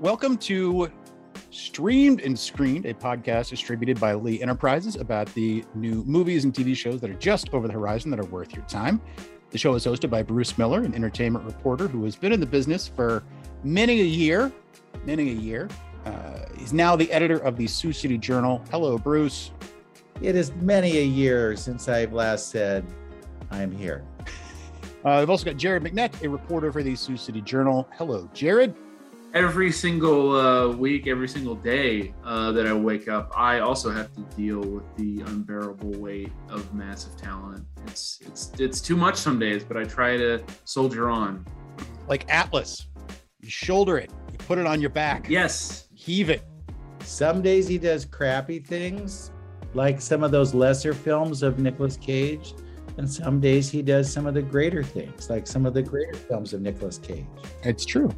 Welcome to Streamed and Screened, a podcast distributed by Lee Enterprises about the new movies and TV shows that are just over the horizon that are worth your time. The show is hosted by Bruce Miller, an entertainment reporter who has been in the business for many a year. Many a year. Uh, he's now the editor of the Sioux City Journal. Hello, Bruce. It is many a year since I've last said I'm here. Uh, we've also got Jared McNett, a reporter for the Sioux City Journal. Hello, Jared every single uh, week, every single day uh, that I wake up, I also have to deal with the unbearable weight of massive talent. It's it's it's too much some days, but I try to soldier on. Like Atlas, you shoulder it, you put it on your back. Yes, heave it. Some days he does crappy things, like some of those lesser films of Nicolas Cage. And some days he does some of the greater things, like some of the greater films of Nicolas Cage. It's true.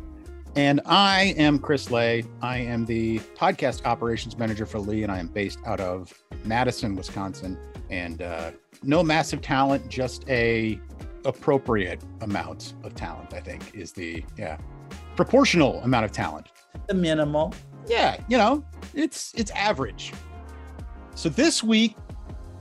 And I am Chris Lay. I am the podcast operations manager for Lee, and I am based out of Madison, Wisconsin. And uh, no massive talent, just a appropriate amount of talent. I think is the yeah proportional amount of talent. The minimal. Yeah, you know, it's it's average. So this week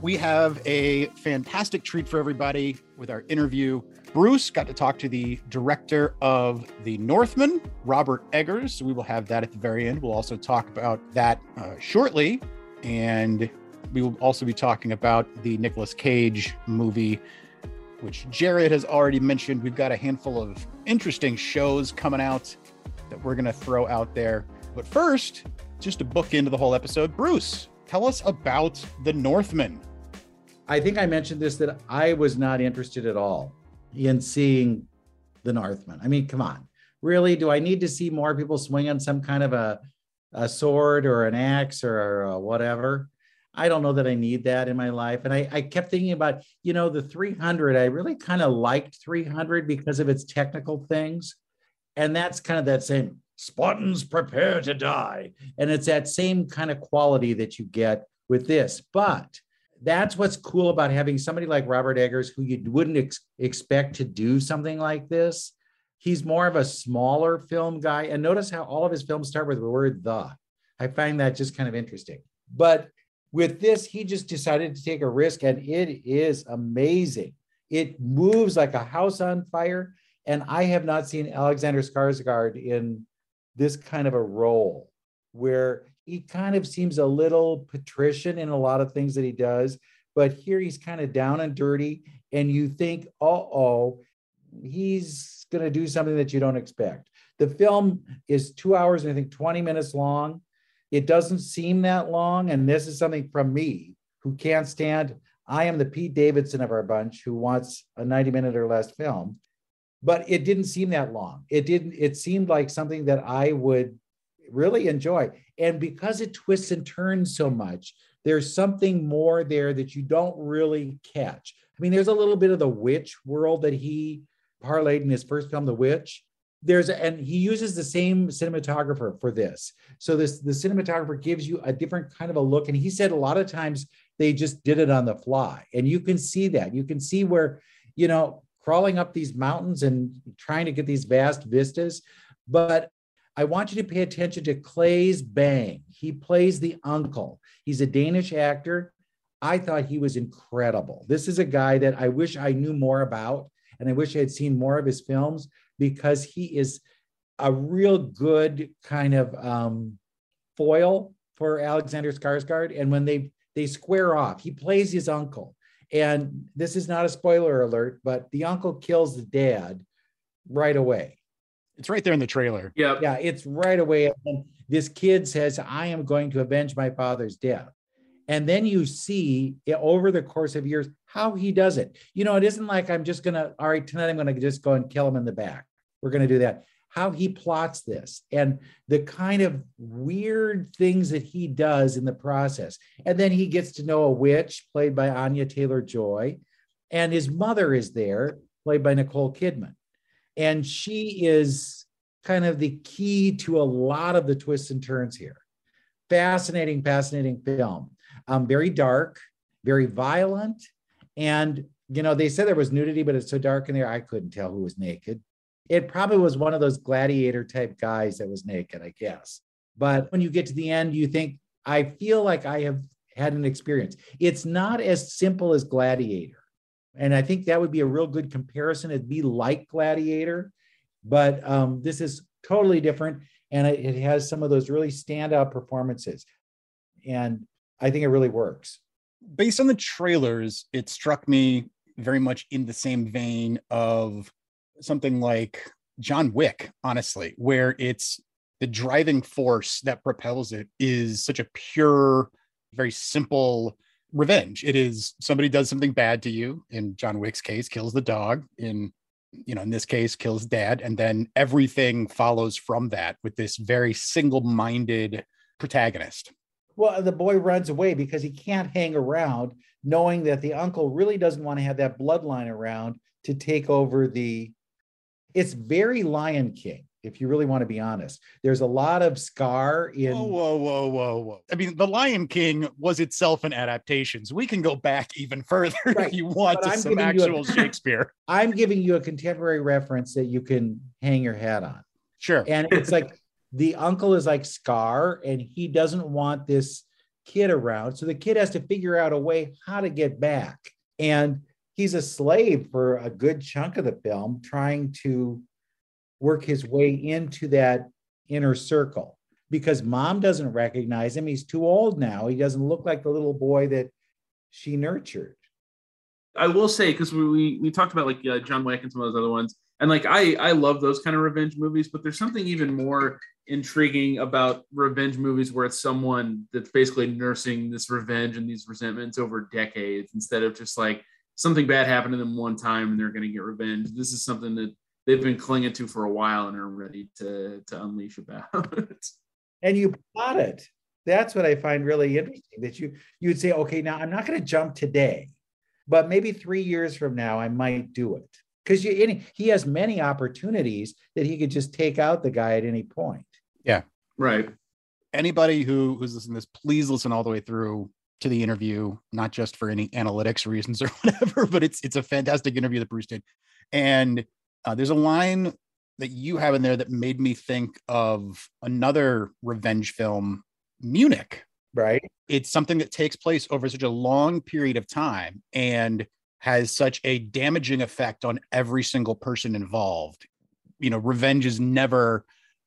we have a fantastic treat for everybody with our interview. Bruce got to talk to the director of The Northman, Robert Eggers. So we will have that at the very end. We'll also talk about that uh, shortly. And we will also be talking about the Nicolas Cage movie, which Jared has already mentioned. We've got a handful of interesting shows coming out that we're going to throw out there. But first, just to book into the whole episode, Bruce, tell us about The Northman. I think I mentioned this that I was not interested at all in seeing the Northman. I mean, come on. Really, do I need to see more people swinging some kind of a, a sword or an axe or whatever? I don't know that I need that in my life. And I, I kept thinking about, you know, the 300. I really kind of liked 300 because of its technical things. And that's kind of that same Spartans prepare to die. And it's that same kind of quality that you get with this. But that's what's cool about having somebody like Robert Eggers, who you wouldn't ex- expect to do something like this. He's more of a smaller film guy. And notice how all of his films start with the word the. I find that just kind of interesting. But with this, he just decided to take a risk, and it is amazing. It moves like a house on fire. And I have not seen Alexander Skarsgård in this kind of a role where he kind of seems a little patrician in a lot of things that he does, but here he's kind of down and dirty, and you think, uh oh, he's going to do something that you don't expect. The film is two hours and I think 20 minutes long. It doesn't seem that long. And this is something from me who can't stand. I am the Pete Davidson of our bunch who wants a 90 minute or less film. But it didn't seem that long. It didn't, it seemed like something that I would really enjoy. And because it twists and turns so much, there's something more there that you don't really catch. I mean, there's a little bit of the witch world that he parlayed in his first film, The Witch. There's and he uses the same cinematographer for this. So this the cinematographer gives you a different kind of a look. And he said a lot of times they just did it on the fly. And you can see that. You can see where, you know, crawling up these mountains and trying to get these vast vistas. But I want you to pay attention to Claes Bang. He plays the uncle. He's a Danish actor. I thought he was incredible. This is a guy that I wish I knew more about, and I wish I had seen more of his films because he is a real good kind of um, foil for Alexander Skarsgård. And when they they square off, he plays his uncle. And this is not a spoiler alert, but the uncle kills the dad right away. It's right there in the trailer. Yeah. Yeah. It's right away. And this kid says, I am going to avenge my father's death. And then you see over the course of years how he does it. You know, it isn't like I'm just going to, all right, tonight I'm going to just go and kill him in the back. We're going to do that. How he plots this and the kind of weird things that he does in the process. And then he gets to know a witch played by Anya Taylor Joy. And his mother is there, played by Nicole Kidman. And she is kind of the key to a lot of the twists and turns here. Fascinating, fascinating film. Um, very dark, very violent. And, you know, they said there was nudity, but it's so dark in there, I couldn't tell who was naked. It probably was one of those gladiator type guys that was naked, I guess. But when you get to the end, you think, I feel like I have had an experience. It's not as simple as Gladiator. And I think that would be a real good comparison. It'd be like Gladiator, but um, this is totally different. And it, it has some of those really standout performances. And I think it really works. Based on the trailers, it struck me very much in the same vein of something like John Wick, honestly, where it's the driving force that propels it is such a pure, very simple revenge. It is somebody does something bad to you. In John Wick's case, kills the dog. In you know, in this case, kills dad, and then everything follows from that with this very single-minded protagonist. Well, the boy runs away because he can't hang around, knowing that the uncle really doesn't want to have that bloodline around to take over the. It's very Lion King if you really want to be honest. There's a lot of scar in. Whoa, whoa, whoa, whoa, whoa. I mean, The Lion King was itself an adaptation. So we can go back even further right. if you want but to I'm some actual a, Shakespeare. I'm giving you a contemporary reference that you can hang your hat on. Sure. And it's like the uncle is like Scar and he doesn't want this kid around. So the kid has to figure out a way how to get back. And he's a slave for a good chunk of the film, trying to work his way into that inner circle because mom doesn't recognize him. He's too old now. He doesn't look like the little boy that she nurtured. I will say because we we talked about like uh, John Wick and some of those other ones, and like I I love those kind of revenge movies, but there's something even more intriguing about revenge movies where it's someone that's basically nursing this revenge and these resentments over decades instead of just like something bad happened to them one time and they're going to get revenge. This is something that they've been clinging to for a while and are ready to to unleash about. and you plot it. That's what I find really interesting. That you you would say, okay, now I'm not going to jump today, but maybe three years from now I might do it because you he has many opportunities that he could just take out the guy at any point. Yeah, right. Anybody who who's listening to this, please listen all the way through to the interview, not just for any analytics reasons or whatever, but it's it's a fantastic interview that Bruce did. And uh, there's a line that you have in there that made me think of another revenge film, Munich. Right. It's something that takes place over such a long period of time and has such a damaging effect on every single person involved. You know, revenge is never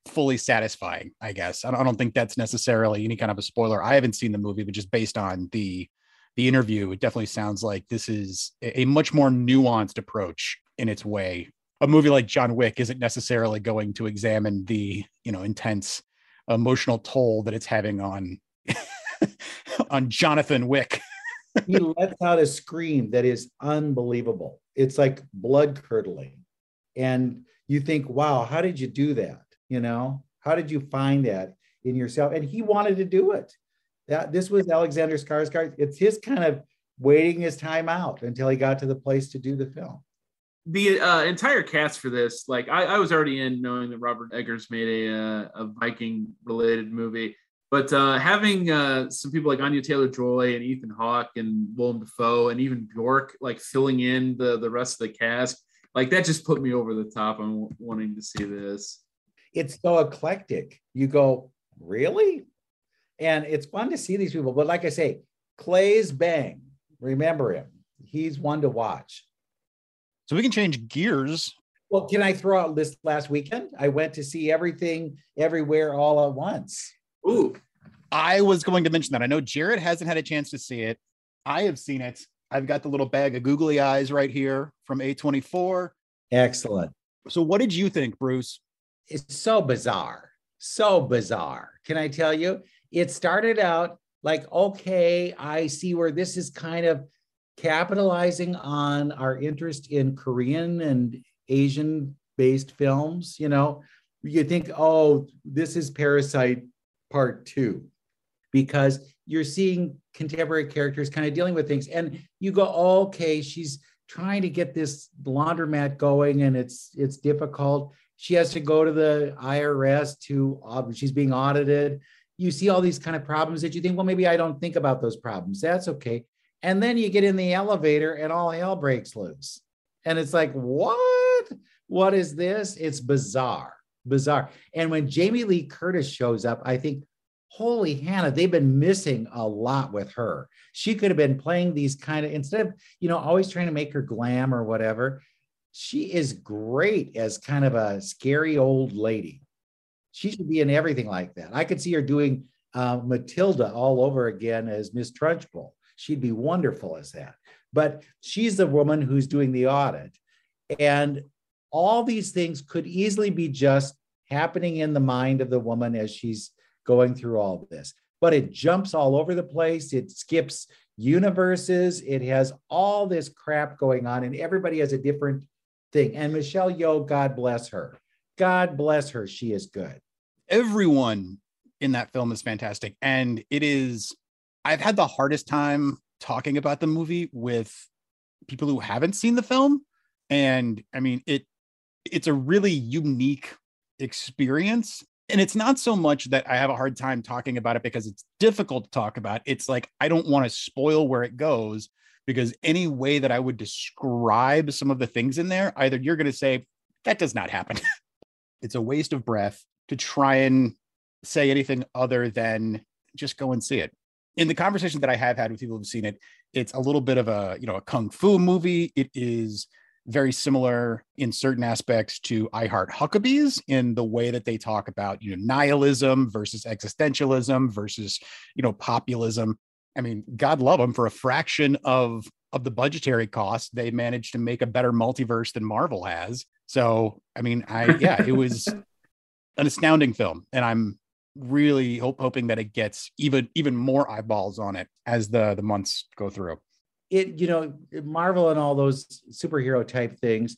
fully satisfying, I guess. I don't, I don't think that's necessarily any kind of a spoiler. I haven't seen the movie, but just based on the the interview, it definitely sounds like this is a, a much more nuanced approach in its way a movie like John Wick isn't necessarily going to examine the you know intense emotional toll that it's having on on Jonathan Wick. he lets out a scream that is unbelievable. It's like blood curdling. And you think, wow, how did you do that? You know, how did you find that in yourself? And he wanted to do it. That this was Alexander Skarsgård. It's his kind of waiting his time out until he got to the place to do the film the uh, entire cast for this, like I, I, was already in knowing that Robert Eggers made a, uh, a Viking related movie, but uh, having uh, some people like Anya Taylor Joy and Ethan Hawke and Willem Dafoe and even Bjork like filling in the the rest of the cast, like that just put me over the top on wanting to see this. It's so eclectic. You go really, and it's fun to see these people. But like I say, Claes Bang, remember him. He's one to watch so we can change gears. Well, can I throw out this last weekend? I went to see everything everywhere all at once. Ooh. I was going to mention that. I know Jared hasn't had a chance to see it. I have seen it. I've got the little bag of googly eyes right here from A24. Excellent. So, what did you think, Bruce? It's so bizarre. So bizarre. Can I tell you? It started out like, okay, I see where this is kind of capitalizing on our interest in Korean and Asian based films, you know, you think, oh, this is Parasite part two, because you're seeing contemporary characters kind of dealing with things. And you go, oh, okay, she's trying to get this laundromat going and it's it's difficult. She has to go to the IRS to she's being audited. You see all these kind of problems that you think, well, maybe I don't think about those problems. That's okay. And then you get in the elevator and all hell breaks loose. And it's like, what? what is this? It's bizarre, bizarre. And when Jamie Lee Curtis shows up, I think, holy Hannah, they've been missing a lot with her. She could have been playing these kind of, instead of, you know, always trying to make her glam or whatever, she is great as kind of a scary old lady. She should be in everything like that. I could see her doing uh, Matilda all over again as Miss Trunchbull. She'd be wonderful as that. But she's the woman who's doing the audit. And all these things could easily be just happening in the mind of the woman as she's going through all this. But it jumps all over the place. It skips universes. It has all this crap going on, and everybody has a different thing. And Michelle Yeoh, God bless her. God bless her. She is good. Everyone in that film is fantastic. And it is, I've had the hardest time talking about the movie with people who haven't seen the film. And I mean, it it's a really unique experience. And it's not so much that I have a hard time talking about it because it's difficult to talk about. It's like I don't want to spoil where it goes because any way that I would describe some of the things in there, either you're going to say, that does not happen. it's a waste of breath to try and say anything other than just go and see it. In the conversation that I have had with people who've seen it, it's a little bit of a, you know, a kung fu movie. It is very similar in certain aspects to I Heart Huckabees in the way that they talk about, you know, nihilism versus existentialism versus, you know, populism. I mean, God love them for a fraction of of the budgetary cost, they managed to make a better multiverse than Marvel has. So, I mean, I yeah, it was an astounding film, and I'm really hope, hoping that it gets even even more eyeballs on it as the the months go through. It you know Marvel and all those superhero type things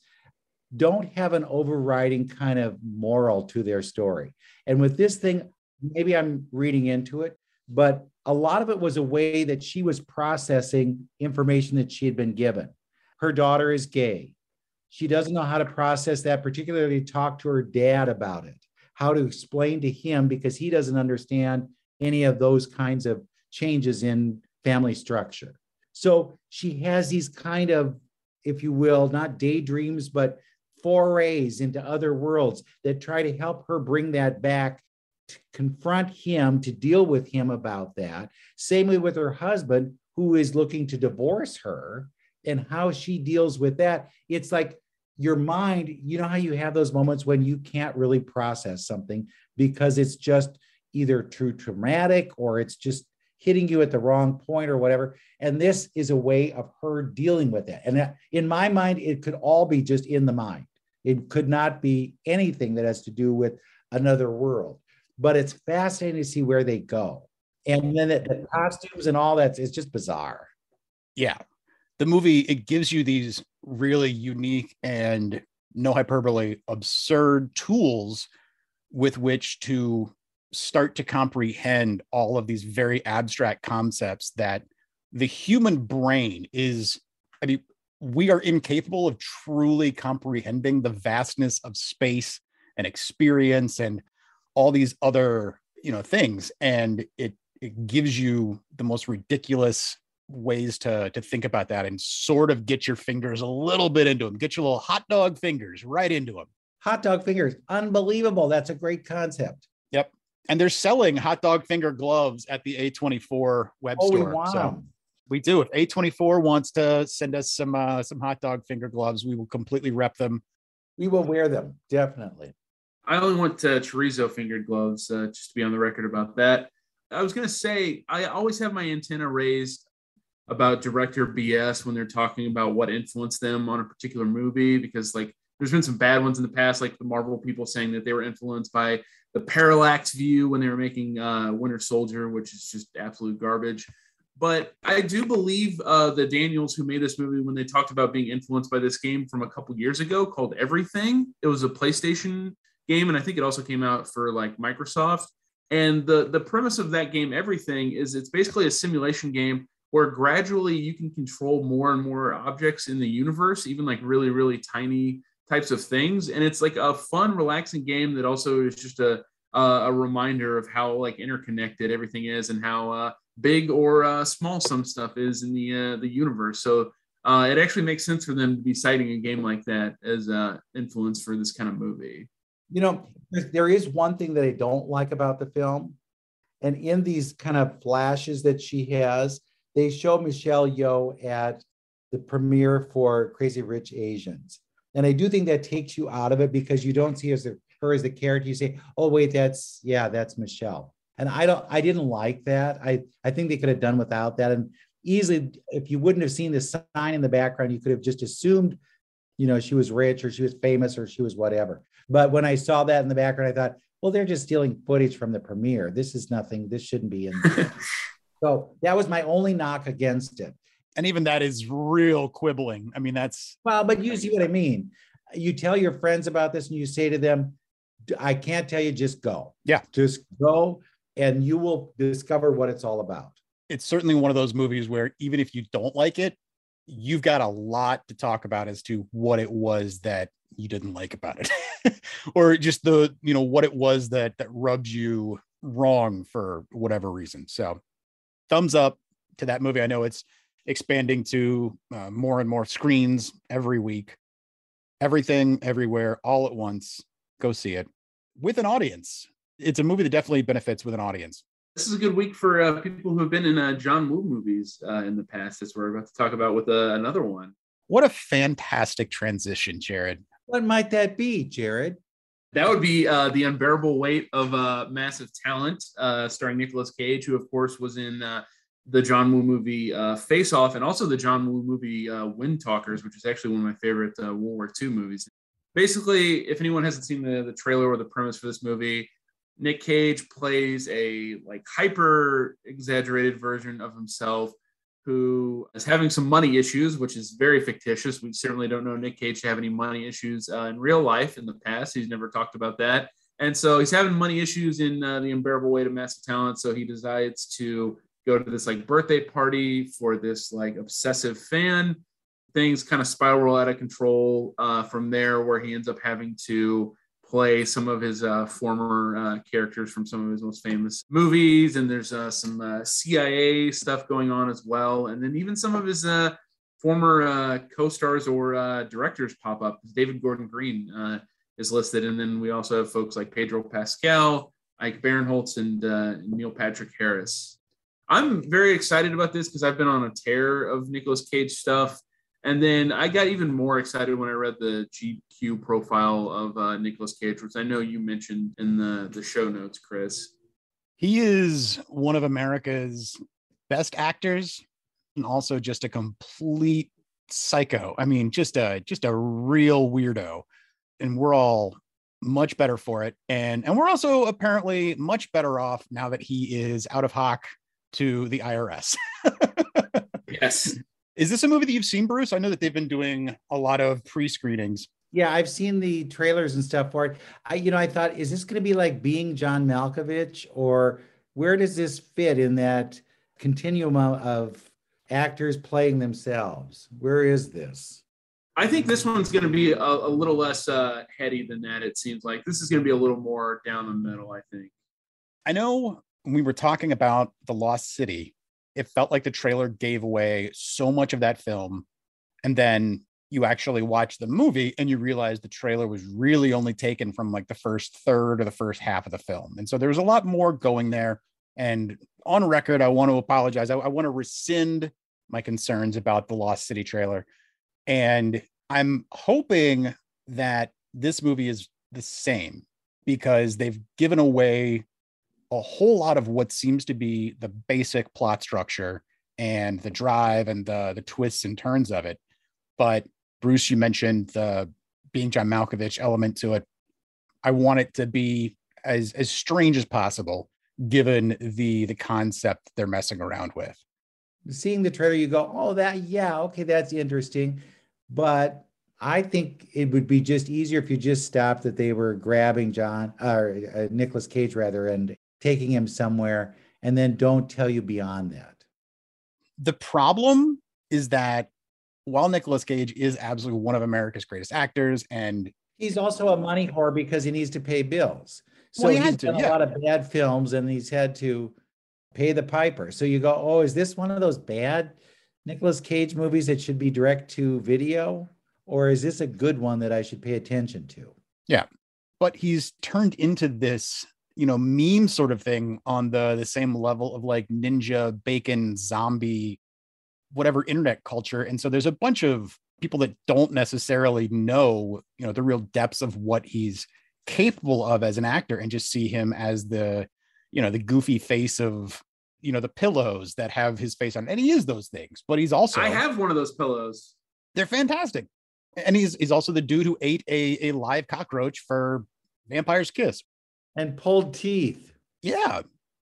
don't have an overriding kind of moral to their story. And with this thing, maybe I'm reading into it, but a lot of it was a way that she was processing information that she had been given. Her daughter is gay. She doesn't know how to process that, particularly talk to her dad about it how to explain to him because he doesn't understand any of those kinds of changes in family structure. So she has these kind of, if you will, not daydreams, but forays into other worlds that try to help her bring that back to confront him, to deal with him about that. Same with her husband, who is looking to divorce her and how she deals with that. It's like your mind, you know how you have those moments when you can't really process something because it's just either too traumatic or it's just hitting you at the wrong point or whatever. And this is a way of her dealing with that. And in my mind, it could all be just in the mind. It could not be anything that has to do with another world. But it's fascinating to see where they go. And then the, the costumes and all that is just bizarre. Yeah. The movie, it gives you these really unique and no hyperbole absurd tools with which to start to comprehend all of these very abstract concepts that the human brain is i mean we are incapable of truly comprehending the vastness of space and experience and all these other you know things. And it it gives you the most ridiculous ways to to think about that and sort of get your fingers a little bit into them. Get your little hot dog fingers right into them. Hot dog fingers, unbelievable. That's a great concept. Yep. And they're selling hot dog finger gloves at the A24 web oh, store. We so we do. If A24 wants to send us some uh, some hot dog finger gloves, we will completely rep them. We will wear them definitely. I only want uh, chorizo fingered gloves, uh, just to be on the record about that. I was gonna say I always have my antenna raised about director BS when they're talking about what influenced them on a particular movie because like there's been some bad ones in the past, like the Marvel people saying that they were influenced by the parallax view when they were making uh, Winter Soldier, which is just absolute garbage. But I do believe uh, the Daniels who made this movie when they talked about being influenced by this game from a couple years ago called Everything. It was a PlayStation game, and I think it also came out for like Microsoft. And the the premise of that game, Everything, is it's basically a simulation game where gradually you can control more and more objects in the universe, even like really, really tiny types of things. And it's like a fun, relaxing game that also is just a a reminder of how like interconnected everything is and how uh, big or uh, small some stuff is in the uh, the universe. So uh, it actually makes sense for them to be citing a game like that as uh, influence for this kind of movie. You know, there is one thing that I don't like about the film. And in these kind of flashes that she has, they show Michelle Yeoh at the premiere for Crazy Rich Asians. And I do think that takes you out of it because you don't see her as, a, her as the character. You say, oh, wait, that's, yeah, that's Michelle. And I don't, I didn't like that. I, I think they could have done without that. And easily, if you wouldn't have seen the sign in the background, you could have just assumed, you know, she was rich or she was famous or she was whatever. But when I saw that in the background, I thought, well, they're just stealing footage from the premiere. This is nothing. This shouldn't be in. so that was my only knock against it. And even that is real quibbling. I mean, that's well, but you see what I mean. You tell your friends about this and you say to them, I can't tell you, just go. Yeah. Just go and you will discover what it's all about. It's certainly one of those movies where even if you don't like it, you've got a lot to talk about as to what it was that you didn't like about it or just the you know what it was that that rubs you wrong for whatever reason so thumbs up to that movie i know it's expanding to uh, more and more screens every week everything everywhere all at once go see it with an audience it's a movie that definitely benefits with an audience this is a good week for uh, people who have been in uh, John Woo movies uh, in the past. as we're about to talk about with uh, another one. What a fantastic transition, Jared. What might that be, Jared? That would be uh, the unbearable weight of uh, massive talent, starring Nicolas Cage, who of course was in the John Woo movie Face Off, and also the John Woo movie Wind Talkers, which is actually one of my favorite World War II movies. Basically, if anyone hasn't seen the, the trailer or the premise for this movie, Nick Cage plays a like hyper exaggerated version of himself who is having some money issues, which is very fictitious. We certainly don't know Nick Cage to have any money issues uh, in real life in the past. He's never talked about that. And so he's having money issues in uh, the unbearable weight of massive talent. So he decides to go to this like birthday party for this like obsessive fan. Things kind of spiral out of control uh, from there, where he ends up having to play some of his uh, former uh, characters from some of his most famous movies, and there's uh, some uh, CIA stuff going on as well, and then even some of his uh, former uh, co-stars or directors pop up. David Gordon Green is listed, and then we also have folks like Pedro Pascal, Ike Barinholtz, and Neil Patrick Harris. I'm very excited about this because I've been on a tear of Nicolas Cage stuff. And then I got even more excited when I read the GQ profile of uh, Nicolas Cage, which I know you mentioned in the, the show notes, Chris. He is one of America's best actors and also just a complete psycho. I mean, just a just a real weirdo. And we're all much better for it. And and we're also apparently much better off now that he is out of hock to the IRS. yes. Is this a movie that you've seen, Bruce? I know that they've been doing a lot of pre-screenings. Yeah, I've seen the trailers and stuff for it. I, you know, I thought, is this going to be like being John Malkovich, or where does this fit in that continuum of actors playing themselves? Where is this? I think this one's going to be a, a little less uh, heady than that. It seems like this is going to be a little more down the middle. I think. I know when we were talking about the Lost City, it felt like the trailer gave away so much of that film. And then you actually watch the movie and you realize the trailer was really only taken from like the first third or the first half of the film. And so there was a lot more going there. And on record, I want to apologize. I, I want to rescind my concerns about the Lost City trailer. And I'm hoping that this movie is the same because they've given away a whole lot of what seems to be the basic plot structure and the drive and the the twists and turns of it. But Bruce, you mentioned the being John Malkovich element to it. I want it to be as as strange as possible, given the the concept they're messing around with. Seeing the trailer, you go, "Oh, that yeah, okay, that's interesting," but I think it would be just easier if you just stopped that they were grabbing John or uh, Nicolas Cage rather and taking him somewhere, and then don't tell you beyond that. The problem is that while Nicolas Cage is absolutely one of America's greatest actors, and he's also a money whore because he needs to pay bills. So well, he he's done yeah. a lot of bad films, and he's had to pay the piper. So you go, oh, is this one of those bad Nicolas Cage movies that should be direct to video, or is this a good one that I should pay attention to? Yeah, but he's turned into this, you know, meme sort of thing on the the same level of like ninja, bacon, zombie, whatever internet culture, and so there's a bunch of people that don't necessarily know, you know, the real depths of what he's capable of as an actor, and just see him as the, you know, the goofy face of you know the pillows that have his face on and he is those things but he's also I have one of those pillows. they're fantastic and he's he's also the dude who ate a, a live cockroach for vampire's kiss And pulled teeth. yeah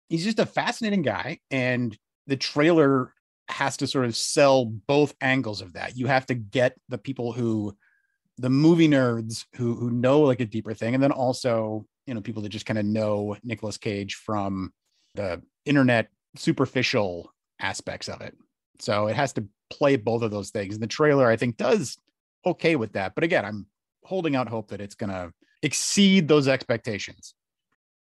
he's just a fascinating guy and the trailer has to sort of sell both angles of that. You have to get the people who the movie nerds who who know like a deeper thing and then also you know people that just kind of know Nicolas Cage from the internet superficial aspects of it. So it has to play both of those things and the trailer i think does okay with that. But again i'm holding out hope that it's going to exceed those expectations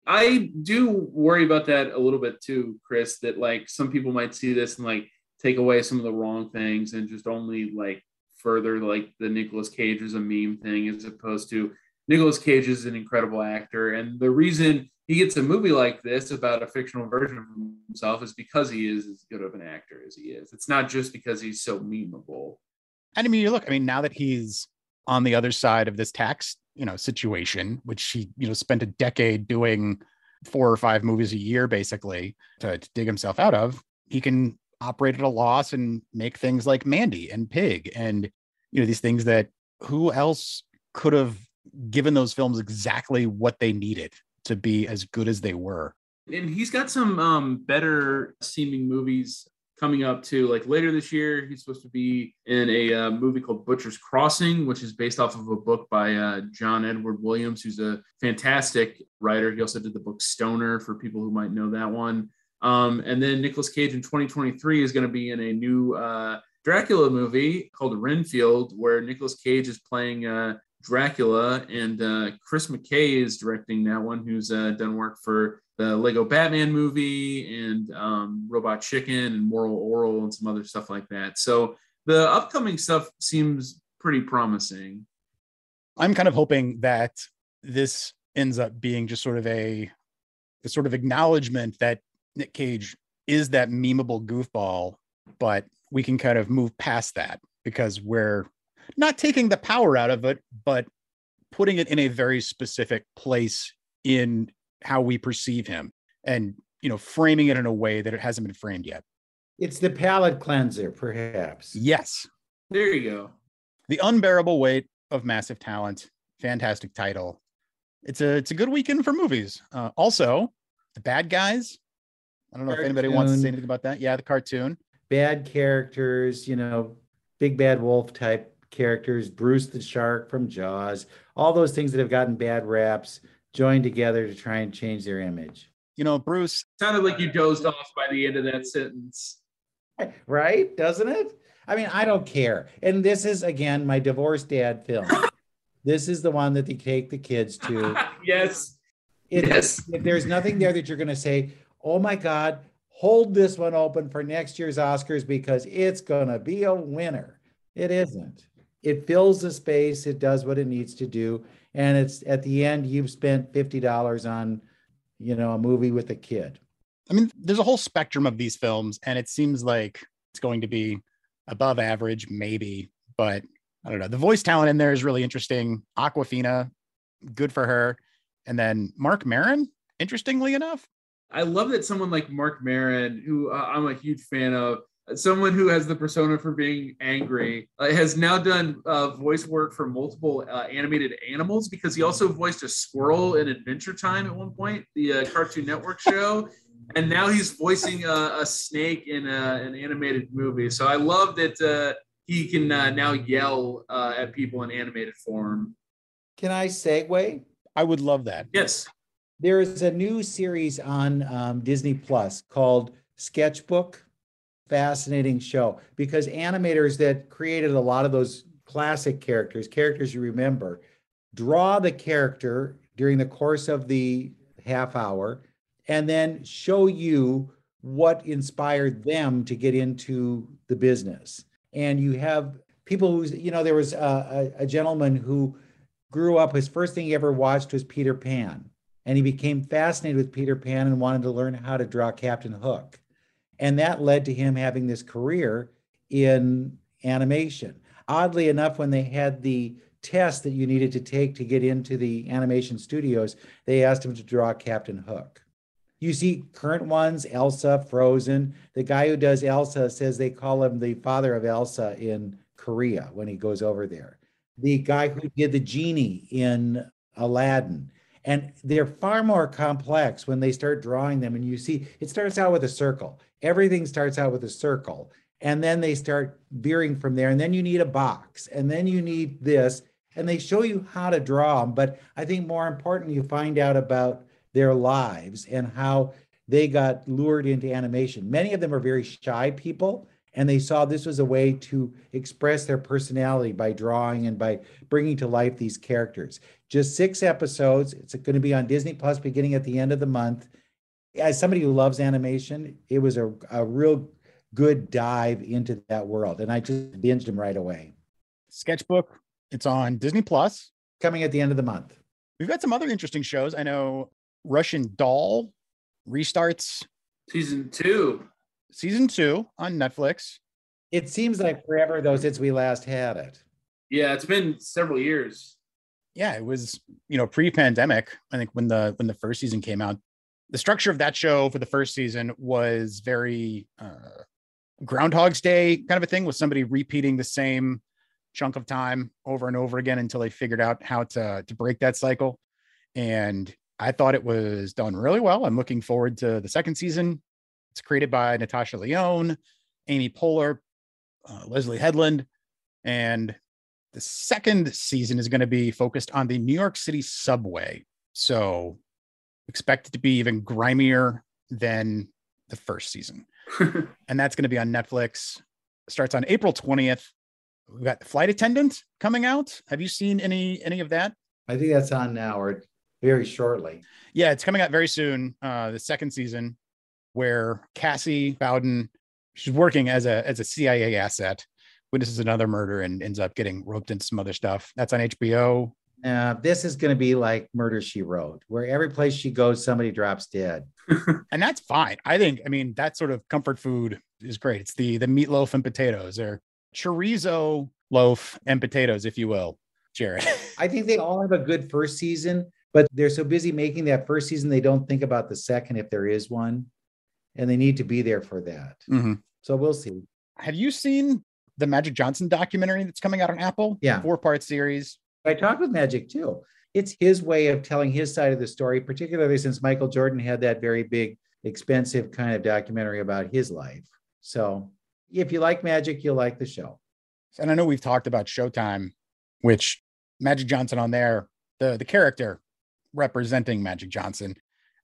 I do worry about that a little bit too, Chris, that like some people might see this and like take away some of the wrong things and just only like further like the Nicolas Cage is a meme thing as opposed to Nicolas Cage is an incredible actor. And the reason he gets a movie like this about a fictional version of himself is because he is as good of an actor as he is. It's not just because he's so memeable. And I mean, you look, I mean, now that he's on the other side of this tax, you know, situation, which he, you know, spent a decade doing four or five movies a year basically to, to dig himself out of, he can operate at a loss and make things like Mandy and Pig and, you know, these things that who else could have given those films exactly what they needed to be as good as they were. and he's got some um, better seeming movies coming up too. Like later this year, he's supposed to be in a uh, movie called Butcher's Crossing, which is based off of a book by uh, John Edward Williams, who's a fantastic writer. He also did the book Stoner for people who might know that one. Um, and then Nicolas Cage in 2023 is going to be in a new uh, Dracula movie called Renfield, where Nicolas Cage is playing uh, Dracula, and uh, Chris McKay is directing that one, who's uh, done work for the Lego Batman movie and um, Robot Chicken and Moral Orel and some other stuff like that. So the upcoming stuff seems pretty promising. I'm kind of hoping that this ends up being just sort of a, a sort of acknowledgement that Nick Cage is that memeable goofball, but we can kind of move past that because we're not taking the power out of it, but putting it in a very specific place in how we perceive him and you know framing it in a way that it hasn't been framed yet. It's the palate cleanser, perhaps. Yes. There you go. The unbearable weight of massive talent. Fantastic title. It's a it's a good weekend for movies. Uh, also, the bad guys. I don't know if anybody wants to say anything about that. Yeah, the cartoon. Bad characters, you know, big bad wolf type characters, Bruce the shark from Jaws, all those things that have gotten bad raps joined together to try and change their image. You know, Bruce. Sounded like you dozed off by the end of that sentence. Right? Doesn't it? I mean, I don't care. And this is again my divorced dad film. this is the one that they take the kids to. yes. It, Yes. if there's nothing there that you're going to say, oh my God, hold this one open for next year's Oscars because it's going to be a winner. It isn't. It fills the space, it does what it needs to do. And it's at the end, you've spent $50 on, you know, a movie with a kid. I mean, there's a whole spectrum of these films, and it seems like it's going to be above average, maybe, but I don't know. The voice talent in there is really interesting. Awkwafina, good for her. And then Marc Maron, interestingly enough, I love that someone like Marc Maron, who uh, I'm a huge fan of, someone who has the persona for being angry, uh, has now done uh, voice work for multiple uh, animated animals because he also voiced a squirrel in Adventure Time at one point, the uh, Cartoon Network show. And now he's voicing a, a snake in a, an animated movie. So I love that uh, he can uh, now yell uh, at people in animated form. Can I segue? I would love that. Yes. There is a new series on um, Disney Plus called Sketchbook. Fascinating show because animators that created a lot of those classic characters, characters you remember, draw the character during the course of the half hour and then show you what inspired them to get into the business. And you have people who's, you know, there was a, a, a gentleman who grew up, his first thing he ever watched was Peter Pan. And he became fascinated with Peter Pan and wanted to learn how to draw Captain Hook. And that led to him having this career in animation. Oddly enough, when they had the test that you needed to take to get into the animation studios, they asked him to draw Captain Hook. You see current ones, Elsa, Frozen. The guy who does Elsa says they call him the father of Elsa in Korea when he goes over there. The guy who did the genie in Aladdin. And they're far more complex when they start drawing them. And you see, it starts out with a circle. Everything starts out with a circle. And then they start veering from there. And then you need a box. And then you need this. And they show you how to draw them. But I think more important, you find out about their lives and how they got lured into animation. Many of them are very shy people, and they saw this was a way to express their personality by drawing and by bringing to life these characters. Just six episodes. It's going to be on Disney Plus beginning at the end of the month. As somebody who loves animation, it was a, a real good dive into that world, and I just binged them right away. Sketchbook, it's on Disney Plus. Coming at the end of the month. We've got some other interesting shows. I know Russian Doll restarts season two. Season two on Netflix. It seems like forever though since we last had it. Yeah, it's been several years. Yeah, it was you know pre-pandemic. I think when the when the first season came out, the structure of that show for the first season was very uh, Groundhog's Day kind of a thing, with somebody repeating the same chunk of time over and over again until they figured out how to to break that cycle. And I thought it was done really well. I'm looking forward to the second season. It's created by Natasha Lyonne, Amy Poehler, uh, Leslie Headland, and the second season is going to be focused on the New York City subway. So expect it to be even grimier than the first season. and that's going to be on Netflix. starts on April 20th. We've got the flight attendant coming out. Have you seen any any of that? I think that's on now or very shortly. Yeah, it's coming out very soon. Uh, the second season, where Cassie Bowden, she's working as a as a CIA asset, witnesses another murder and ends up getting roped into some other stuff. That's on HBO. Uh, this is going to be like Murder She Wrote, where every place she goes, somebody drops dead, and that's fine. I think. I mean, that sort of comfort food is great. It's the the meatloaf and potatoes, or chorizo loaf and potatoes, if you will, Jared. I think they all have a good first season but they're so busy making that first season they don't think about the second if there is one and they need to be there for that mm-hmm. so we'll see have you seen the magic johnson documentary that's coming out on apple yeah four part series i talked with magic too it's his way of telling his side of the story particularly since michael jordan had that very big expensive kind of documentary about his life so if you like magic you'll like the show and i know we've talked about showtime which magic johnson on there the the character representing Magic Johnson.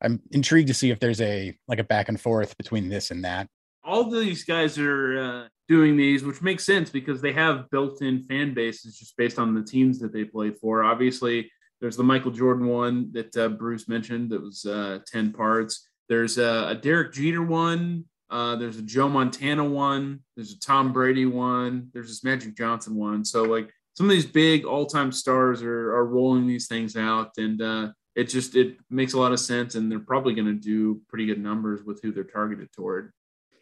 I'm intrigued to see if there's a like a back and forth between this and that. All these guys are uh, doing these, which makes sense because they have built-in fan bases just based on the teams that they play for. Obviously, there's the Michael Jordan one that uh, Bruce mentioned that was uh, ten parts. There's a, a Derek Jeter one. Uh, there's a Joe Montana one. There's a Tom Brady one. There's this Magic Johnson one. So like some of these big all-time stars are, are rolling these things out and uh, it just it makes a lot of sense and they're probably going to do pretty good numbers with who they're targeted toward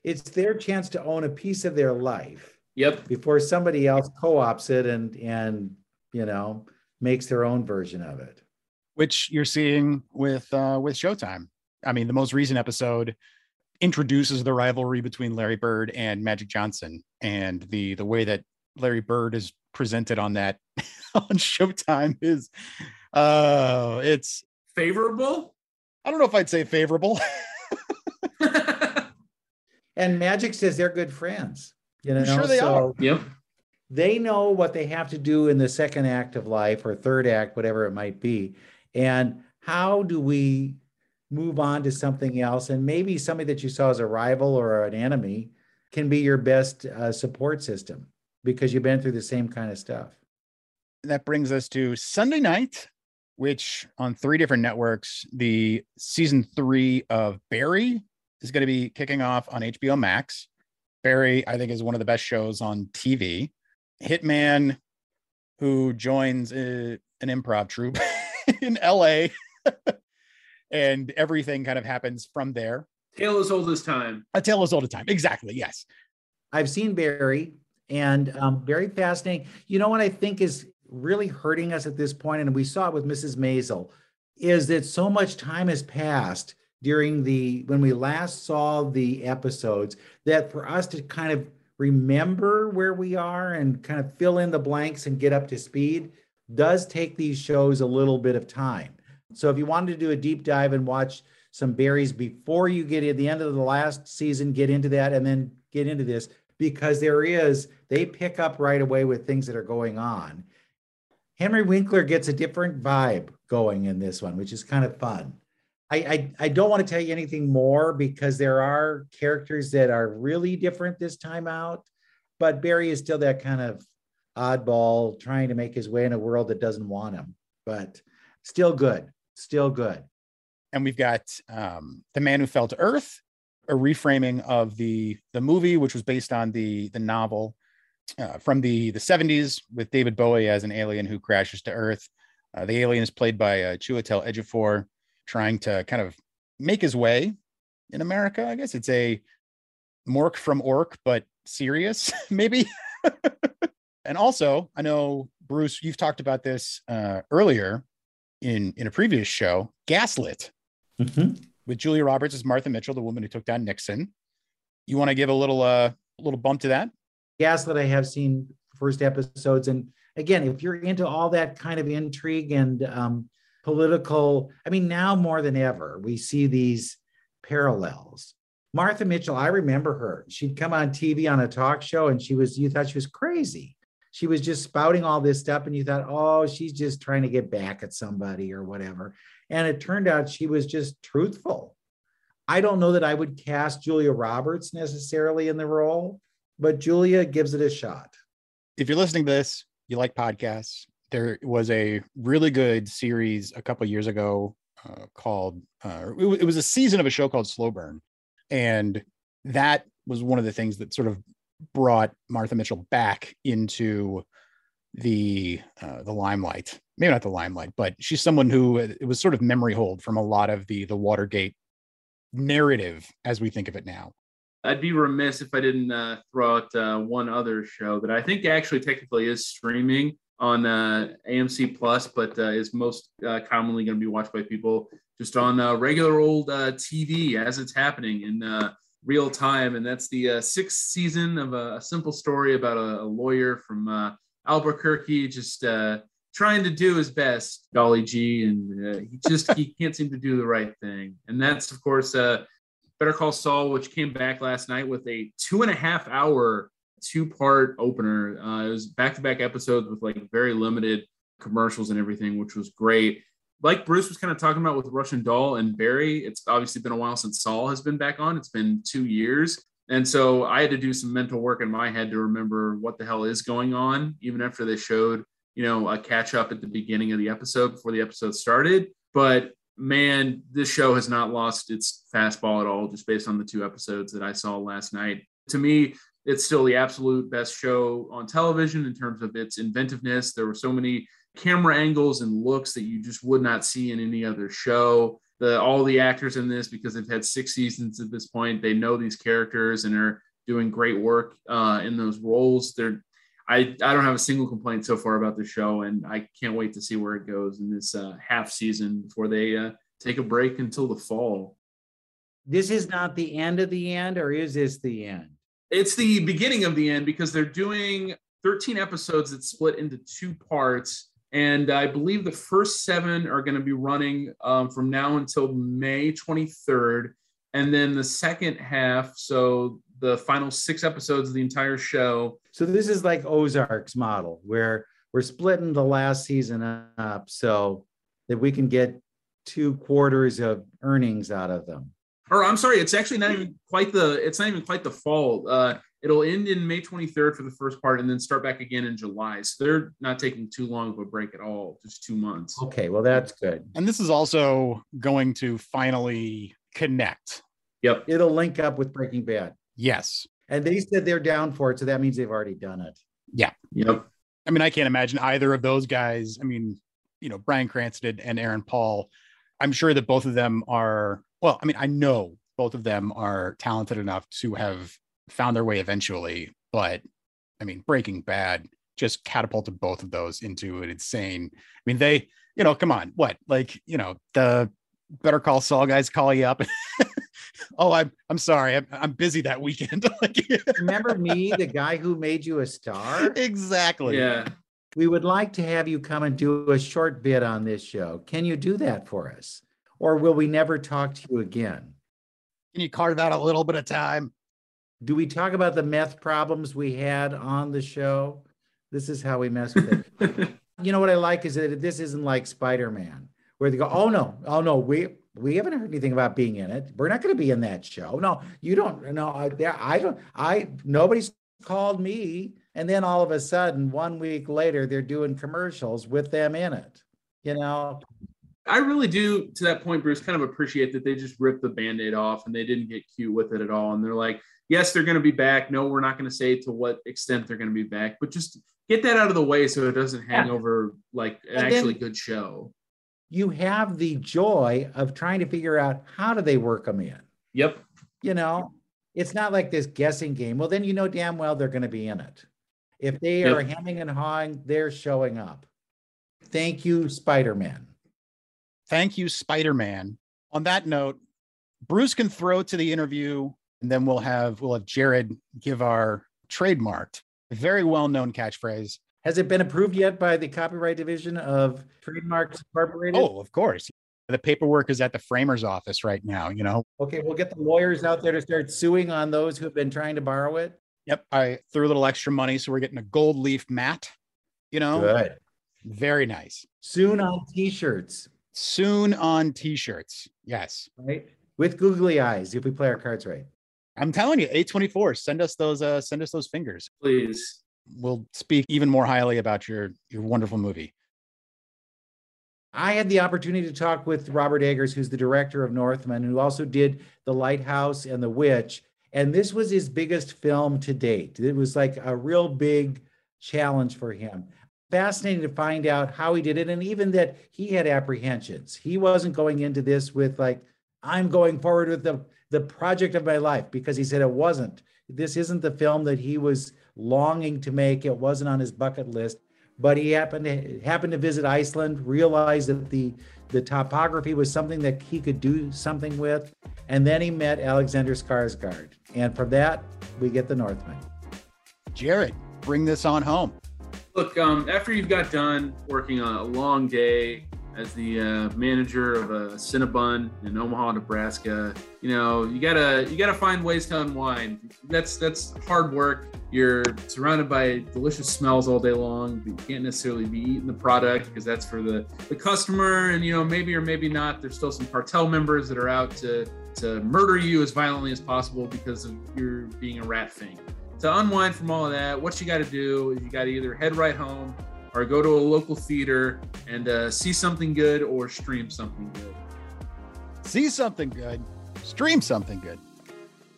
it's their chance to own a piece of their life yep before somebody else co-ops it and and you know makes their own version of it which you're seeing with uh with showtime i mean the most recent episode introduces the rivalry between larry bird and magic johnson and the the way that larry bird is presented on that on Showtime is uh it's favorable. I don't know if I'd say favorable. and Magic says they're good friends. You know, I'm sure they so are. Yep. They know what they have to do in the second act of life or third act, whatever it might be. And how do we move on to something else? And maybe somebody that you saw as a rival or an enemy can be your best uh, support system because you've been through the same kind of stuff. That brings us to Sunday night, which on three different networks, the season three of Barry is going to be kicking off on HBO Max. Barry, I think, is one of the best shows on TV. Hitman, who joins a, an improv troupe in LA, and everything kind of happens from there. Tale as old as time. A tale as old as time. Exactly. Yes. I've seen Barry and um, very fascinating. You know what I think is really hurting us at this point, and we saw it with Mrs. Maisel, is that so much time has passed during the when we last saw the episodes that for us to kind of remember where we are and kind of fill in the blanks and get up to speed does take these shows a little bit of time. So if you wanted to do a deep dive and watch some berries before you get at the end of the last season, get into that and then get into this because there is they pick up right away with things that are going on. Henry Winkler gets a different vibe going in this one, which is kind of fun. I, I, I don't want to tell you anything more because there are characters that are really different this time out, but Barry is still that kind of oddball trying to make his way in a world that doesn't want him, but still good, still good. And we've got um, the man who fell to earth, a reframing of the the movie, which was based on the the novel uh, from the the 70s with David Bowie as an alien who crashes to Earth. Uh, the alien is played by uh, Chiwetel Ejiofor, trying to kind of make his way in America. I guess it's a Mork from Ork, but serious, maybe. and also, I know Bruce, you've talked about this uh, earlier in in a previous show, Gaslit, mm-hmm. with Julia Roberts as Martha Mitchell, the woman who took down Nixon. You want to give a little uh, little bump to that? Gaslit, I have seen first episodes, and again, if you're into all that kind of intrigue and um, political, I mean, now more than ever, we see these parallels. Martha Mitchell, I remember her. She'd come on TV on a talk show, and she was you thought she was crazy she was just spouting all this stuff and you thought oh she's just trying to get back at somebody or whatever and it turned out she was just truthful i don't know that i would cast julia roberts necessarily in the role but julia gives it a shot if you're listening to this you like podcasts there was a really good series a couple years ago uh, called uh, it, it was a season of a show called slow burn and that was one of the things that sort of brought Martha Mitchell back into the uh, the limelight. Maybe not the limelight, but she's someone who uh, it was sort of memory hold from a lot of the the Watergate narrative as we think of it now. I'd be remiss if I didn't uh, throw out uh, one other show that I think actually technically is streaming on uh, AMC Plus, but uh, is most uh, commonly going to be watched by people just on uh, regular old TV as it's happening. in real time, and that's the uh, sixth season of a, a, simple story about a, a lawyer from uh, Albuquerque just uh, trying to do his best, golly gee, and uh, he just he can't seem to do the right thing. And that's of course uh, Better Call Saul, which came back last night with a two and a half hour two part opener. Uh, it was back to back episodes with like very limited commercials and everything, which was great like Bruce was kind of talking about with Russian Doll and Barry, it's obviously been a while since Saul has been back on. It's been two years. And so I had to do some mental work in my head to remember what the hell is going on, even after they showed, you know, a catch up at the beginning of the episode before the episode started. But man, this show has not lost its fastball at all, just based on the two episodes that I saw last night. To me, it's still the absolute best show on television in terms of its inventiveness. There were so many camera angles and looks that you just would not see in any other show. The all the actors in this because they've had six seasons at this point, they know these characters and are doing great work uh, in those roles. They're I, I don't have a single complaint so far about the show, and I can't wait to see where it goes in this uh, half season before they uh, take a break until the fall. This is not the end of the end, or is this the end? It's the beginning of the end because they're doing 13 episodes that split into two parts and I believe the first seven are going to be running um, from now until May 23rd. And then the second half, so the final six episodes of the entire show. So this is like Ozark's model, where we're splitting the last season up so that we can get two quarters of earnings out of them. Or I'm sorry, it's actually not even quite the it's not even quite the fall. Uh, It'll end in May 23rd for the first part and then start back again in July. So they're not taking too long of a break at all, just two months. Okay, well, that's good. And this is also going to finally connect Yep. It'll link up with Breaking Bad. Yes. And they said they're down for it. So that means they've already done it. Yeah. Yep. I mean, I can't imagine either of those guys. I mean, you know, Bryan Cranston and Aaron Paul. I'm sure that both of them are, well, I mean, I know both of them are talented enough to have found their way eventually, but I mean, Breaking Bad just catapulted both of those into an insane. I mean, they, you know, come on, what? Like, you know, the Better Call Saul guys call you up. oh, I'm I'm sorry, I'm, I'm busy that weekend. like, Remember me, the guy who made you a star? exactly. Yeah. We would like to have you come and do a short bit on this show. Can you do that for us? Or will we never talk to you again? Can you carve out a little bit of time? Do we talk about the meth problems we had on the show? This is how we mess with it. you know what I like is that this isn't like Spider-Man, where they go, "Oh no, oh no, we we haven't heard anything about being in it. We're not going to be in that show. No, you don't. No, I, I don't. I nobody's called me." And then all of a sudden, one week later, they're doing commercials with them in it. You know, I really do, to that point, Bruce, kind of appreciate that they just ripped the band aid off and they didn't get cute with it at all. And they're like, yes, they're going to be back. No, we're not going to say to what extent they're going to be back, but just get that out of the way so it doesn't hang Yeah. over like an And actually good show. you have the joy of trying to figure out how do they work them in. Yep. You know, it's not like this guessing game. Well, then you know damn well they're going to be in it. If they Yep. are hemming and hawing, they're showing up. Thank you, Spider Man. Thank you, Spider Man. On that note, Bruce can throw to the interview, and then we'll have we'll have Jared give our trademarked, very well known catchphrase. Has it been approved yet by the Copyright Division of Trademarks Incorporated? Oh, of course. The paperwork is at the framer's office right now. You know. okay. We'll get the lawyers out there to start suing on those who have been trying to borrow it. Yep. I threw a little extra money, so we're getting a gold leaf mat. You know, Good. very nice. Soon on T-shirts, Soon on T-shirts. Yes. right? With googly eyes, if we play our cards right. I'm telling you, A24, send us those uh send us those fingers. Please. We'll speak even more highly about your your wonderful movie. I had the opportunity to talk with Robert Eggers, who's the director of Northman, who also did The Lighthouse and The Witch. And this was his biggest film to date. It was like a real big challenge for him. Fascinating to find out how he did it, and even that he had apprehensions. He wasn't going into this with like, I'm going forward with the, the project of my life, because he said it wasn't. This isn't the film that he was longing to make. It wasn't on his bucket list but he happened to happened to visit Iceland, realized that the the topography was something that he could do something with, and then he met Alexander Skarsgård, and from that we get the Northman. Jared, bring this on home. Look, um, after you've got done working on a long day as the uh, manager of a Cinnabon in Omaha, Nebraska, you know you gotta you gotta find ways to unwind. That's that's hard work. You're surrounded by delicious smells all day long. But you can't necessarily be eating the product because that's for the the customer. And you know maybe or maybe not. There's still some cartel members that are out to to murder you as violently as possible because of your being a rat thing to unwind from all of that, what you got to do is you got to either head right home or go to a local theater and uh, see something good or stream something good. See something good, stream something good.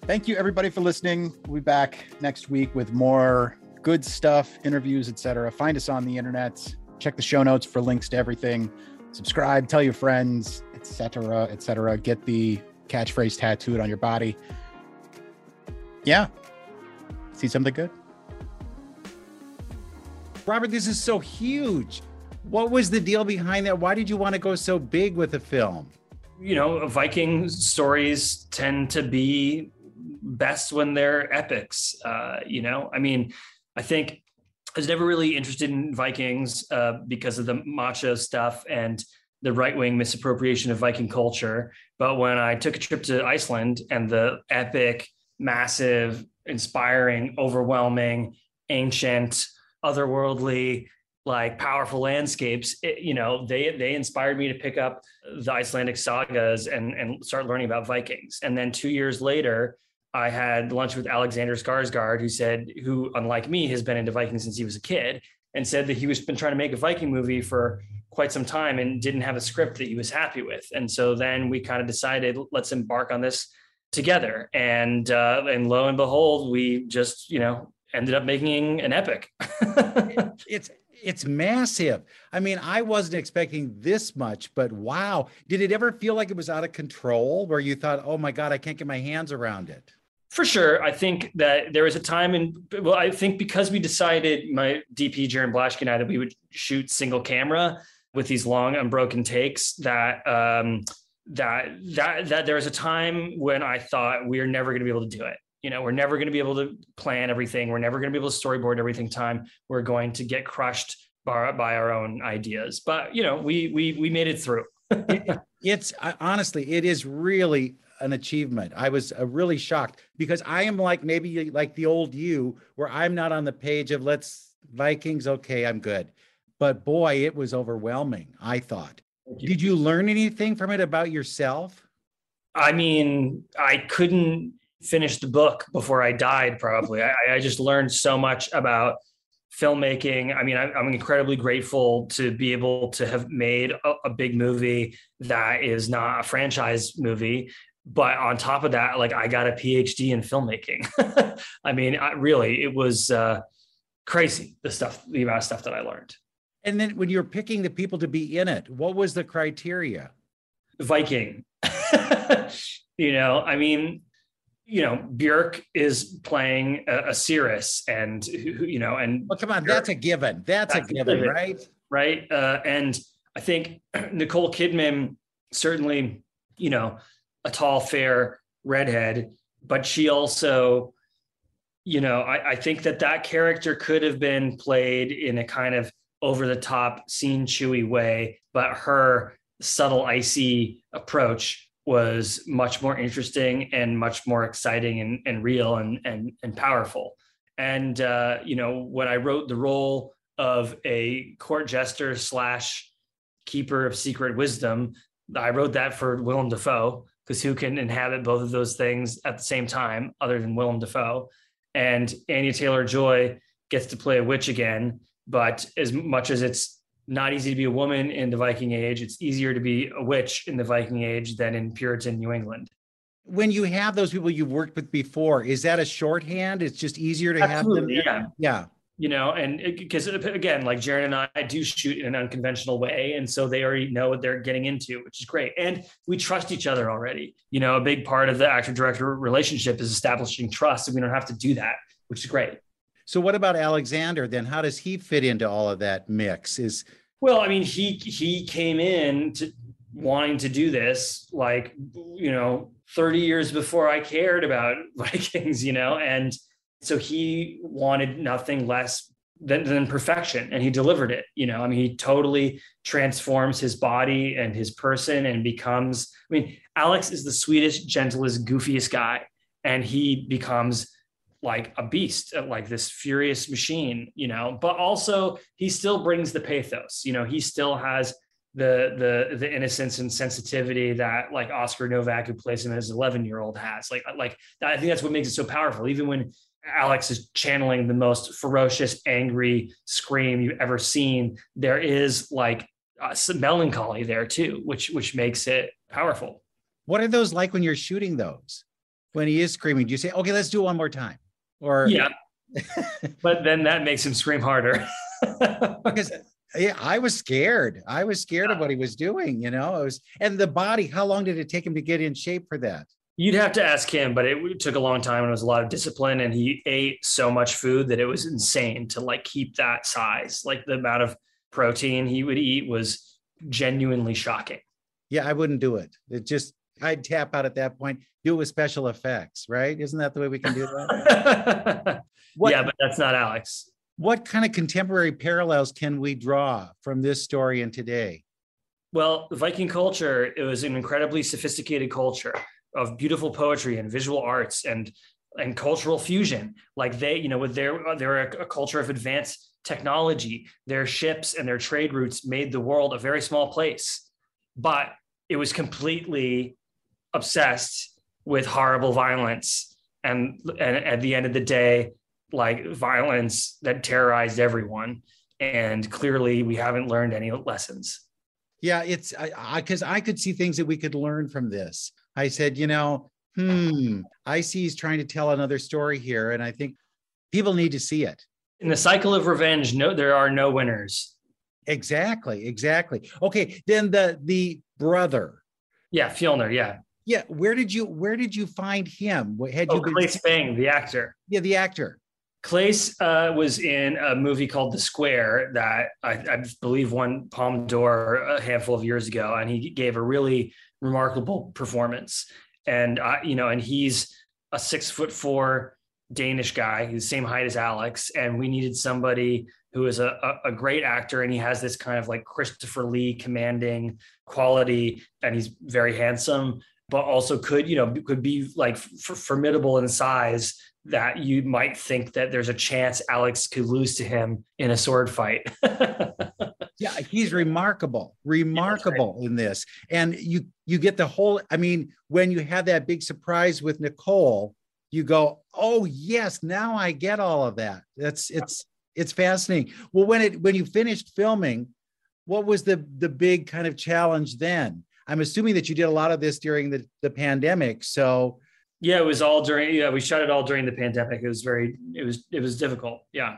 Thank you everybody for listening. We'll be back next week with more good stuff, interviews, etc. Find us on the internet. Check the show notes for links to everything. Subscribe, tell your friends, etc., etc. Get the catchphrase tattooed on your body. Yeah. See something good? Robert, this is so huge. What was the deal behind that? Why did you want to go so big with the film? you know, Viking stories tend to be best when they're epics. Uh, you know, I mean, I think I was never really interested in Vikings uh, because of the macho stuff and the right wing misappropriation of Viking culture. But when I took a trip to Iceland and the epic, massive, inspiring, overwhelming, ancient, otherworldly, like powerful landscapes, it, you know, they they inspired me to pick up the Icelandic sagas and and start learning about Vikings. And then two years later, I had lunch with Alexander Skarsgård, who said, who unlike me has been into Vikings since he was a kid, and said that he was been trying to make a Viking movie for quite some time and didn't have a script that he was happy with. And so then we kind of decided, let's embark on this together. And uh, and lo and behold, we just you know ended up making an epic. it's it's massive. I mean, I wasn't expecting this much, but wow. Did it ever feel like it was out of control where you thought, oh my God, I can't get my hands around it? For sure. I think that there was a time in, well, I think because we decided, my DP, Jarin Blaschke and I, that we would shoot single camera with these long unbroken takes that, um, that, that, that there was a time when I thought we are never going to be able to do it. You know we're never going to be able to plan everything. We're never going to be able to storyboard everything time. We're going to get crushed by, by our own ideas. But you know we we we made it through. It, it's honestly it is really an achievement. I was uh, really shocked because i am like maybe like the old you where i'm not on the page of let's vikings okay i'm good. But boy it was overwhelming i thought you. did you learn anything from it about yourself i mean i couldn't finish the book before I died. Probably, I, I just learned so much about filmmaking. I mean, I, am incredibly grateful to be able to have made a, a, big movie that is not a franchise movie. But on top of that, like I got a PhD in filmmaking. I mean, I, really, it was uh, crazy the stuff, the amount of stuff that I learned. And then when you're picking the people to be in it, what was the criteria? Viking. you know, I mean, you know, Björk is playing a, a seeress, and you know, and well, come on, Björk, that's a given. That's, that's a, given, a given, right? Right. Uh, and I think Nicole Kidman certainly, you know, a tall, fair redhead, but she also, you know, I, I think that that character could have been played in a kind of over the top, scene chewy way, but her subtle, icy approach was much more interesting and much more exciting and, and real and, and, and powerful. And, uh, you know, when I wrote the role of a court jester slash keeper of secret wisdom, I wrote that for Willem Dafoe because who can inhabit both of those things at the same time other than Willem Dafoe? And Anya Taylor Joy gets to play a witch again. But as much as it's not easy to be a woman in the Viking Age. It's easier to be a witch in the Viking Age than in Puritan New England. When you have those people you've worked with before, is that a shorthand? It's just easier to Absolutely, have them. Yeah. Yeah. You know, and because again, like Jarin and I do shoot in an unconventional way. And so they already know what they're getting into, which is great. And we trust each other already. You know, a big part of the actor director relationship is establishing trust. And we don't have to do that, which is great. So what about Alexander then? How does he fit into all of that mix? Is well, I mean, he he came in to wanting to do this like you know 30 years before I cared about Vikings, you know, and so he wanted nothing less than, than perfection and he delivered it you know i mean he totally transforms his body and his person and becomes i mean alex is the sweetest gentlest goofiest guy and he becomes like a beast, uh, like this furious machine, you know, but also he still brings the pathos, you know, he still has the the the innocence and sensitivity that like Oscar Novak, who plays him as 11 year old, has. Like like I think that's what makes it so powerful. Even when Alex is channeling the most ferocious, angry scream you've ever seen, there is like uh, some melancholy there too, which which makes it powerful. What are those like when you're shooting those? When he is screaming, do you say, "Okay, let's do it one more time"? Or yeah, but then that makes him scream harder. because yeah, I was scared. I was scared of what he was doing. You know, it was and the body. How long did it take him to get in shape for that? You'd have to ask him, but it took a long time and it was a lot of discipline. And he ate so much food that it was insane to like keep that size. Like the amount of protein he would eat was genuinely shocking. Yeah, I wouldn't do it. It just I'd tap out at that point. Do it with special effects, right? Isn't that the way we can do that? what, yeah, but that's not Alex. What kind of contemporary parallels can we draw from this story and today? Well, Viking culture, it was an incredibly sophisticated culture of beautiful poetry and visual arts and and cultural fusion. Like they, you know, with their they're a, a culture of advanced technology. Their ships and their trade routes made the world a very small place. But it was completely obsessed with horrible violence and, and at the end of the day like violence that terrorized everyone and clearly we haven't learned any lessons yeah it's i because I, I, could see things that we could learn from this i said you know Hmm. I see he's trying to tell another story here, and I think people need to see it. In the cycle of revenge, no, there are no winners. Exactly. Exactly. Okay. Then the the brother. Yeah, Fjölnir. Yeah. Yeah. Where did you Where did you find him? What- Had Oh, you been? Claes Bang, the actor. Yeah, the actor. Claes uh, was in a movie called The Square that I, I believe won Palme d'Or a handful of years ago, and he gave a really remarkable performance. And I, you know, and he's a six foot four Danish guy, he's the same height as Alex, and we needed somebody who is a, a, a great actor, and he has this kind of like Christopher Lee commanding quality, and he's very handsome, but also could you know could be like f- formidable in size that you might think that there's a chance Alex could lose to him in a sword fight. Yeah, he's remarkable, remarkable in this. And you you get the whole. I mean, when you have that big surprise with Nicole, you go, "Oh yes, now I get all of that." That's it's it's fascinating. Well, when it when you finished filming, what was the the big kind of challenge then? I'm assuming that you did a lot of this during the the pandemic. So yeah, it was all during. Yeah, we shot it all during the pandemic. It was very. It was. It was difficult. Yeah.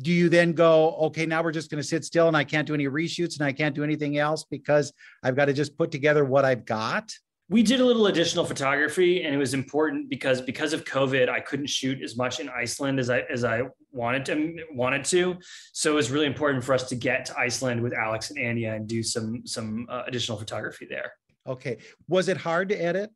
do you then go, okay, now we're just going to sit still and I can't do any reshoots and I can't do anything else because I've got to just put together what I've got? We did a little additional photography, and it was important because because of COVID, I couldn't shoot as much in Iceland as I as I wanted to wanted to. So it was really important for us to get to Iceland with Alex and Anya and do some some uh, additional photography there. Okay. Was it hard to edit?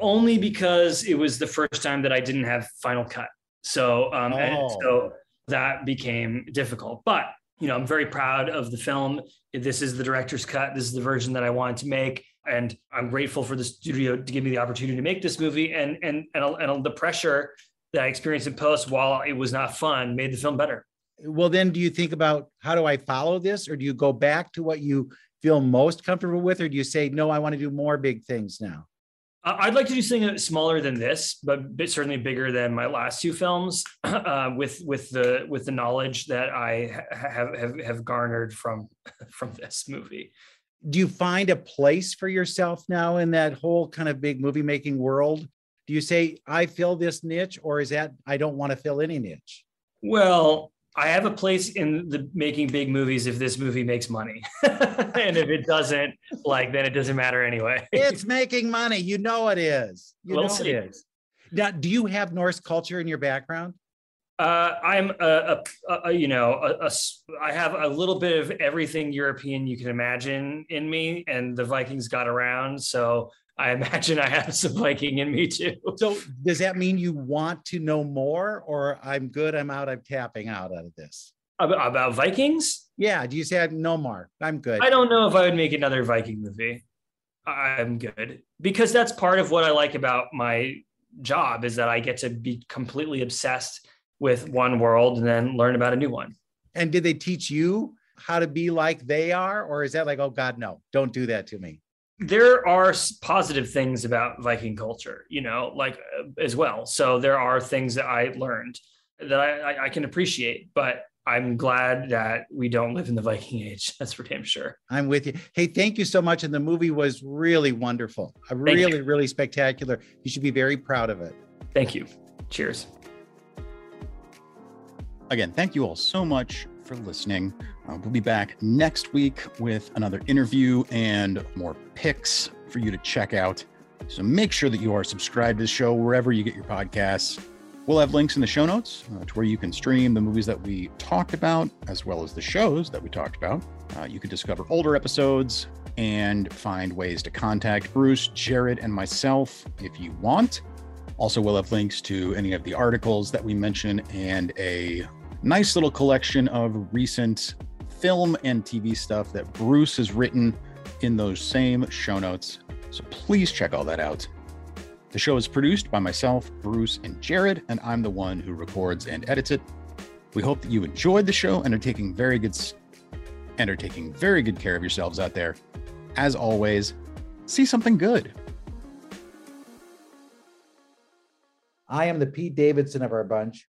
Only because it was the first time that I didn't have Final Cut. So um, and Oh. so that became difficult. But you know, I'm very proud of the film. This is the director's cut. This is the version that I wanted to make, and I'm grateful for the studio to give me the opportunity to make this movie. And and and, and the pressure that I experienced in post, while it was not fun, made the film better. Well, then do you think about how do I follow this or do you go back to what you feel most comfortable with or do you say, no, I want to do more big things now? I'd like to do something smaller than this, but certainly bigger than my last two films. Uh, with with the with the knowledge that I have have have garnered from from this movie. Do you find a place for yourself now in that whole kind of big movie making world? Do you say, I fill this niche or is that I don't want to fill any niche? Well, I have a place in the making big movies if this movie makes money, and if it doesn't, like then it doesn't matter anyway. It's making money. You know it is. You We'll know see. it is. Now, do you have Norse culture in your background? Uh, I'm a, a, a you know a, a I have a little bit of everything European you can imagine in me, and the Vikings got around, so I imagine I have some Viking in me too. So does that mean you want to know more or I'm good, I'm out, I'm tapping out out of this? About, about Vikings, Yeah. Do you say no more? I'm good. I don't know if I would make another Viking movie. I'm good because that's part of what I like about my job is that I get to be completely obsessed with one world and then learn about a new one. And did they teach you how to be like they are? Or is that like, oh God, no, don't do that to me? There are positive things about Viking culture, you know, like uh, as well. So there are things that I learned that I, I, can appreciate, but I'm glad that we don't live in the Viking age. That's for damn sure. I'm with you. Hey, thank you so much. And the movie was really wonderful. Really, really spectacular. You should be very proud of it. Thank you. Cheers. Again, thank you all so much for listening. Uh, we'll be back next week with another interview and more picks for you to check out. So make sure that you are subscribed to the show wherever you get your podcasts. We'll have links in the show notes uh, to where you can stream the movies that we talked about, as well as the shows that we talked about. Uh, you can discover older episodes and find ways to contact Bruce, Jared, and myself if you want. Also, we'll have links to any of the articles that we mention and a nice little collection of recent film and TV stuff that Bruce has written in those same show notes. So please check all that out. The show is produced by myself, Bruce, and Jared, and I'm the one who records and edits it. We hope that you enjoyed the show and are taking very good and are taking very good care of yourselves out there. As always, see something good. I am the Pete Davidson of our bunch.